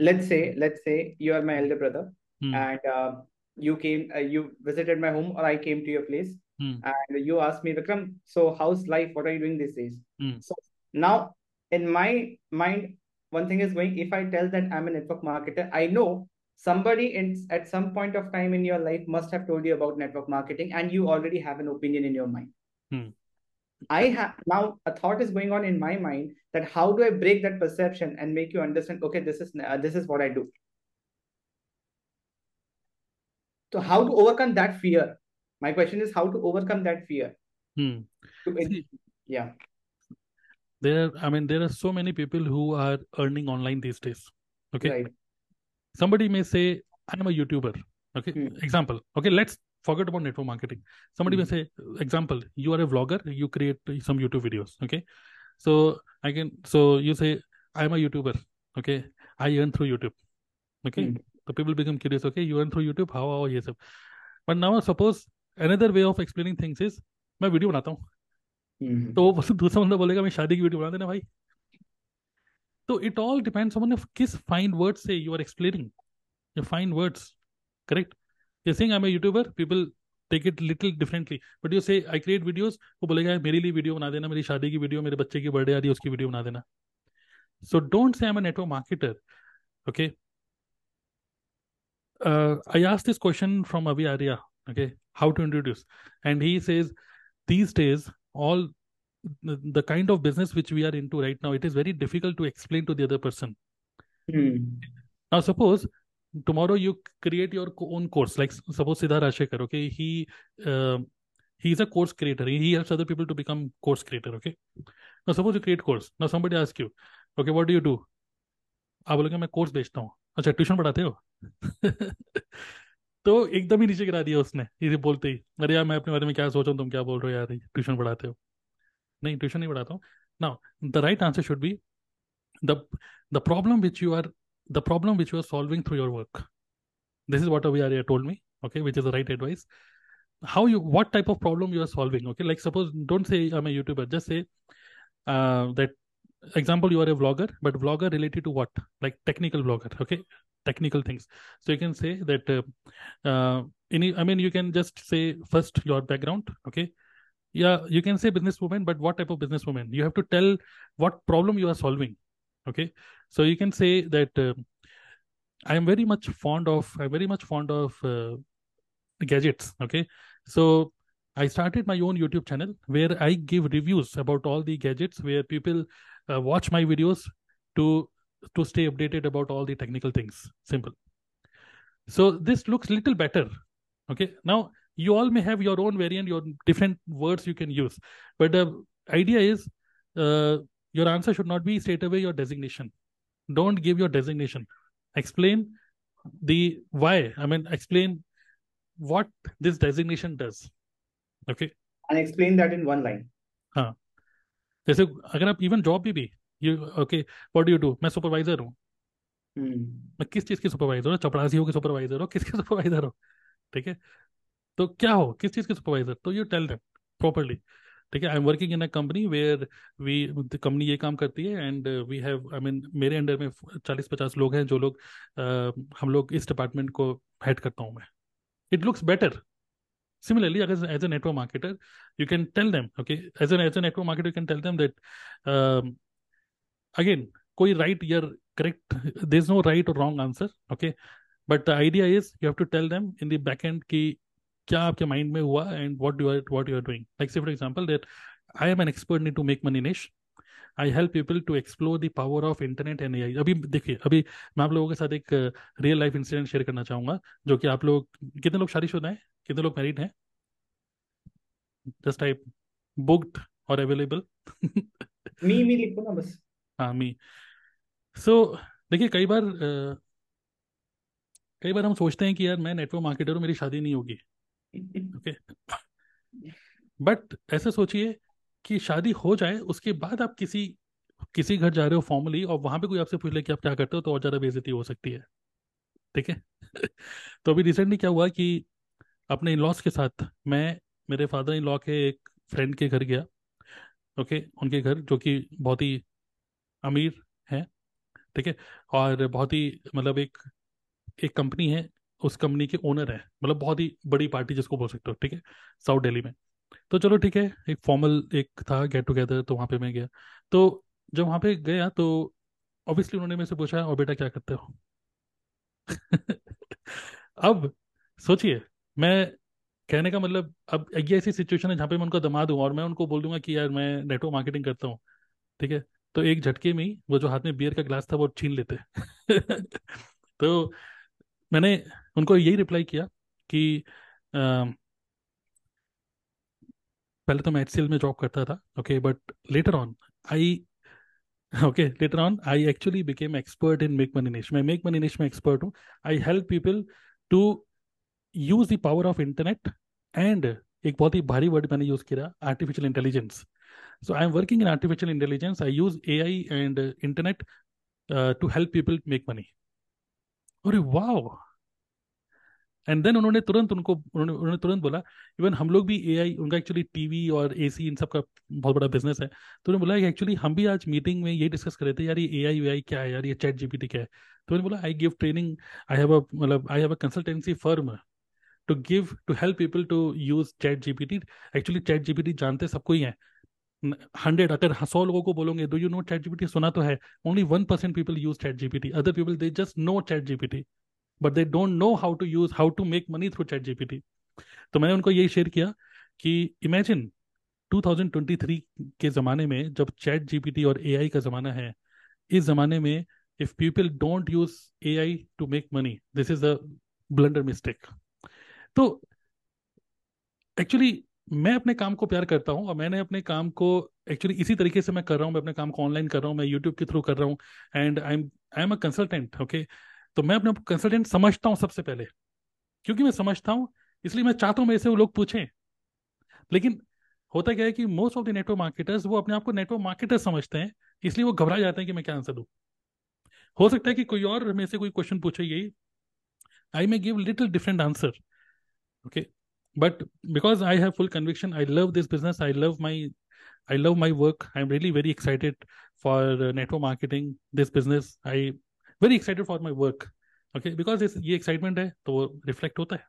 let's say let's say you are my elder brother Hmm. and uh, you came uh, you visited my home or I came to your place Hmm. and you asked me Vikram so how's life what are you doing these days Hmm. so now in my mind one thing is going if I tell that I'm a network marketer I know somebody in at some point of time in your life must have told you about network marketing and you already have an opinion in your mind Hmm. I have now a thought is going on in my mind that how do I break that perception and make you understand okay this is uh, this is what I do so how to overcome that fear my question is how to overcome that fear Hmm. Yeah there are, I mean, there are so many people who are earning online these days. Okay. right Somebody may say, I'm a YouTuber. Okay. Hmm. Example. Okay. Let's forget about network marketing. Somebody may Hmm. say, example, you are a vlogger, you create some YouTube videos. Okay. So I can, so you say, I'm a YouTuber. Okay. I earn through YouTube. Okay. Hmm. So people become curious. Okay. You earn through YouTube. How? How? Yes. But now suppose another way of explaining things is, मैं video बनाता हूँ Hmm. तो वो दूसरा बंदा बोलेगा मैं शादी की वीडियो बना देना भाई तो इट ऑल डिपेंड्स ऑन किस फाइन वर्ड से you are explaining your fine words correct you're saying i'm a youtuber people take it little differently but you say i create videos वो बोलेगा "यार, मेरे लिए वीडियो बना देना मेरी शादी की वीडियो मेरे बच्चे की बर्थडे आ रही है उसकी वीडियो बना देना so don't say i'm a network marketer okay uh, i asked this question from avi arya okay how to introduce and he says these days all the, the kind of business which we are into right now it is very difficult to explain to the other person Hmm. now suppose tomorrow you create your own course like suppose siddharth Rashekar, okay he uh, he is a course creator he, he helps other people to become course creator okay now suppose you create course now somebody asks you okay what do you do आप बोलोगे मैं course बेचता हूँ अच्छा tuition पढ़ाते हो तो एकदम ही नीचे गिरा दिया उसने ये बोलते ही अरे यार मैं अपने बारे में क्या सोच रहा हूँ तुम क्या बोल रहे हो यार ट्यूशन पढ़ाते हो नहीं ट्यूशन नहीं पढ़ाता हूँ now the right answer should be the the problem which you are the problem which you are solving through your work. This is what Aviarya told me okay which is the right advice. How you what type of problem you are solving okay? Like suppose don't say i'm a youtuber just say uh, that example you are a vlogger but vlogger related to what? Like technical vlogger okay? Technical things. So you can say that uh, uh, any i mean you can just say first your background okay? Yeah you can say businesswoman but what type of businesswoman? You have to tell what problem you are solving okay? So you can say that uh, i am very much fond of i'm very much fond of uh, gadgets okay? So i started my own youtube channel where i give reviews about all the gadgets where people uh, watch my videos to to stay updated about all the technical things. Simple. So this looks little better okay? Now you all may have your own variant your different words you can use. But the idea is uh, your answer should not be straight away your designation don't give your designation explain the why i mean explain what this designation does okay and explain that in one line हाँ जैसे अगर आप even job भी भी you okay what do you do मैं supervisor हूँ Hmm. मैं किस चीज की सुपरवाइजर हूँ चपरासी हो के सुपरवाइजर हो किसके सुपरवाइजर हो ठीक है तो क्या हो किस चीज के सुपरवाइजर तो यू टेल देम प्रॉपरली ठीक है I am working in a company where we company ये काम करती है and we have I mean मेरे अंडर में चालीस पचास लोग हैं जो लोग uh, हम लोग इस डिपार्टमेंट को हेड करता हूँ मैं। इट लुक्स बेटर सिमिलरली अगर as a network marketer you can tell them okay as an as a network marketer you can tell them that again कोई right year correct there is no right और wrong answer okay but the idea is you have to tell them in the back end की क्या आपके mind में हुआ and what you are what you are doing like से for example that I am an expert in to make money niche I help people to explore the power of internet and AI अभी देखिए अभी मैं आप लोगों के साथ एक रियल लाइफ इंसिडेंट शेयर करना चाहूँगा जो कि आप लोग कितने लोग शादीशुदा हैं? कितने लोग मैरिड हैं? जस्ट टाइप बुक्ड और अवेलेबल मी मी लिखो ना बस. हाँ मी. सो देखिए कई बार अ, कई बार हम सोचते हैं कि यार मैं नेटवर्क मार्केटर हूँ मेरी शादी नहीं होगी। ओके बट ऐसे सोचिए कि शादी हो जाए, उसके बाद आप किसी किसी घर जा रहे हो फॉर्मली और वहाँ पे कोई आपसे पूछ ले कि आप क्या करते हो तो और ज़्यादा बेइज्जती हो सकती है। ठीक है? तो अभी रिसेंटली क्या हुआ कि अपने इन लॉज के साथ मैं, मेरे फादर इन लॉ के एक फ्रेंड के घर गया। ओके उनके घर जो कि बहुत ही अमीर हैं। ठीक है? और बहुत ही मतलब एक एक कंपनी है। उस कंपनी के ओनर है। मतलब बहुत ही बड़ी पार्टी जिसको बोल सकते हो, ठीक है? साउथ दिल्ली में। तो चलो ठीक है, एक फॉर्मल एक था गेट टुगेदर तो वहाँ पे मैं गया। तो जब वहाँ पे गया तो ऑब्वियसली उन्होंने मेरे से पूछा, और बेटा क्या करते हो? अब सोचिए, मैं कहने का मतलब अब ये ऐसी सिचुएशन है जहाँ पे मैं उनका दमा दूँ और मैं उनको बोल दूँगा कि यार मैं नेटवर्क मार्केटिंग करता हूँ, ठीक है? तो एक झटके में ही वो जो हाथ में बियर का ग्लास था वो छीन लेते। तो मैंने उनको यही रिप्लाई किया कि आ, पहले तो मैं एच में जॉब करता था okay but later on I okay later on I actually became expert in make money niche मैं मेक मनी निश में एक्सपर्ट हूँ। I help people to use the power of internet and एक बहुत ही भारी word मैंने use किया artificial intelligence so I am working in artificial intelligence I use A I and internet to help people make money अरे वाह! And then उन्होंने तुरंत उनको, उन्होंने उन्होंने तुरंत बोला इवन हम लोग भी एआई उनका एक्चुअली टीवी और एसी इन सब का बहुत बड़ा बिज़नेस है। तो उन्होंने बोला कि एक्चुअली हम भी आज मीटिंग में ये डिस्कस कर रहे थे, यार ये एआई वीआई क्या है, यार ये चैट जीपीटी क्या है? तो उन्होंने बोला I give training I have a मतलब I have a consultancy firm to give to help people to use ChatGPT actually ChatGPT जानते सबको ही है। हंड्रेड अगर सौ लोगों को बोलोगे do you know chat GPT सुना तो है। Only one percent people use ChatGPT other people they just know ChatGPT but they don't know how to use how to make money through ChatGPT तो मैंने उनको यही शेयर किया कि imagine 2023 के ज़माने में जब चैट जीपीटी और एआई का ज़माना है, इस ज़माने में if people don't use AI to make money this is a blunder mistake तो एक्चुअली मैं अपने काम को प्यार करता हूँ और मैंने अपने काम को एक्चुअली इसी तरीके से मैं कर रहा हूँ, मैं अपने काम को ऑनलाइन कर रहा हूँ, मैं यूट्यूब के थ्रू कर रहा हूँ and I am I am a consultant okay तो मैं अपने कंसल्टेंट समझता हूँ सबसे पहले। क्योंकि मैं समझता हूँ, इसलिए मैं चाहता हूँ मेरे से वो लोग पूछें। लेकिन होता क्या है कि most of the network marketers वो अपने आप को नेटवर्क मार्केटर समझते हैं, इसलिए वो घबरा जाते हैं कि मैं क्या आंसर दूँ। हो सकता है कि कोई और मेरे से कोई क्वेश्चन पूछे यही। I may give little different answer okay but because I have full conviction I love this business I love my I love my work I am really very excited for network marketing this business i very excited for my work okay because ये excitement है तो वो reflect होता है।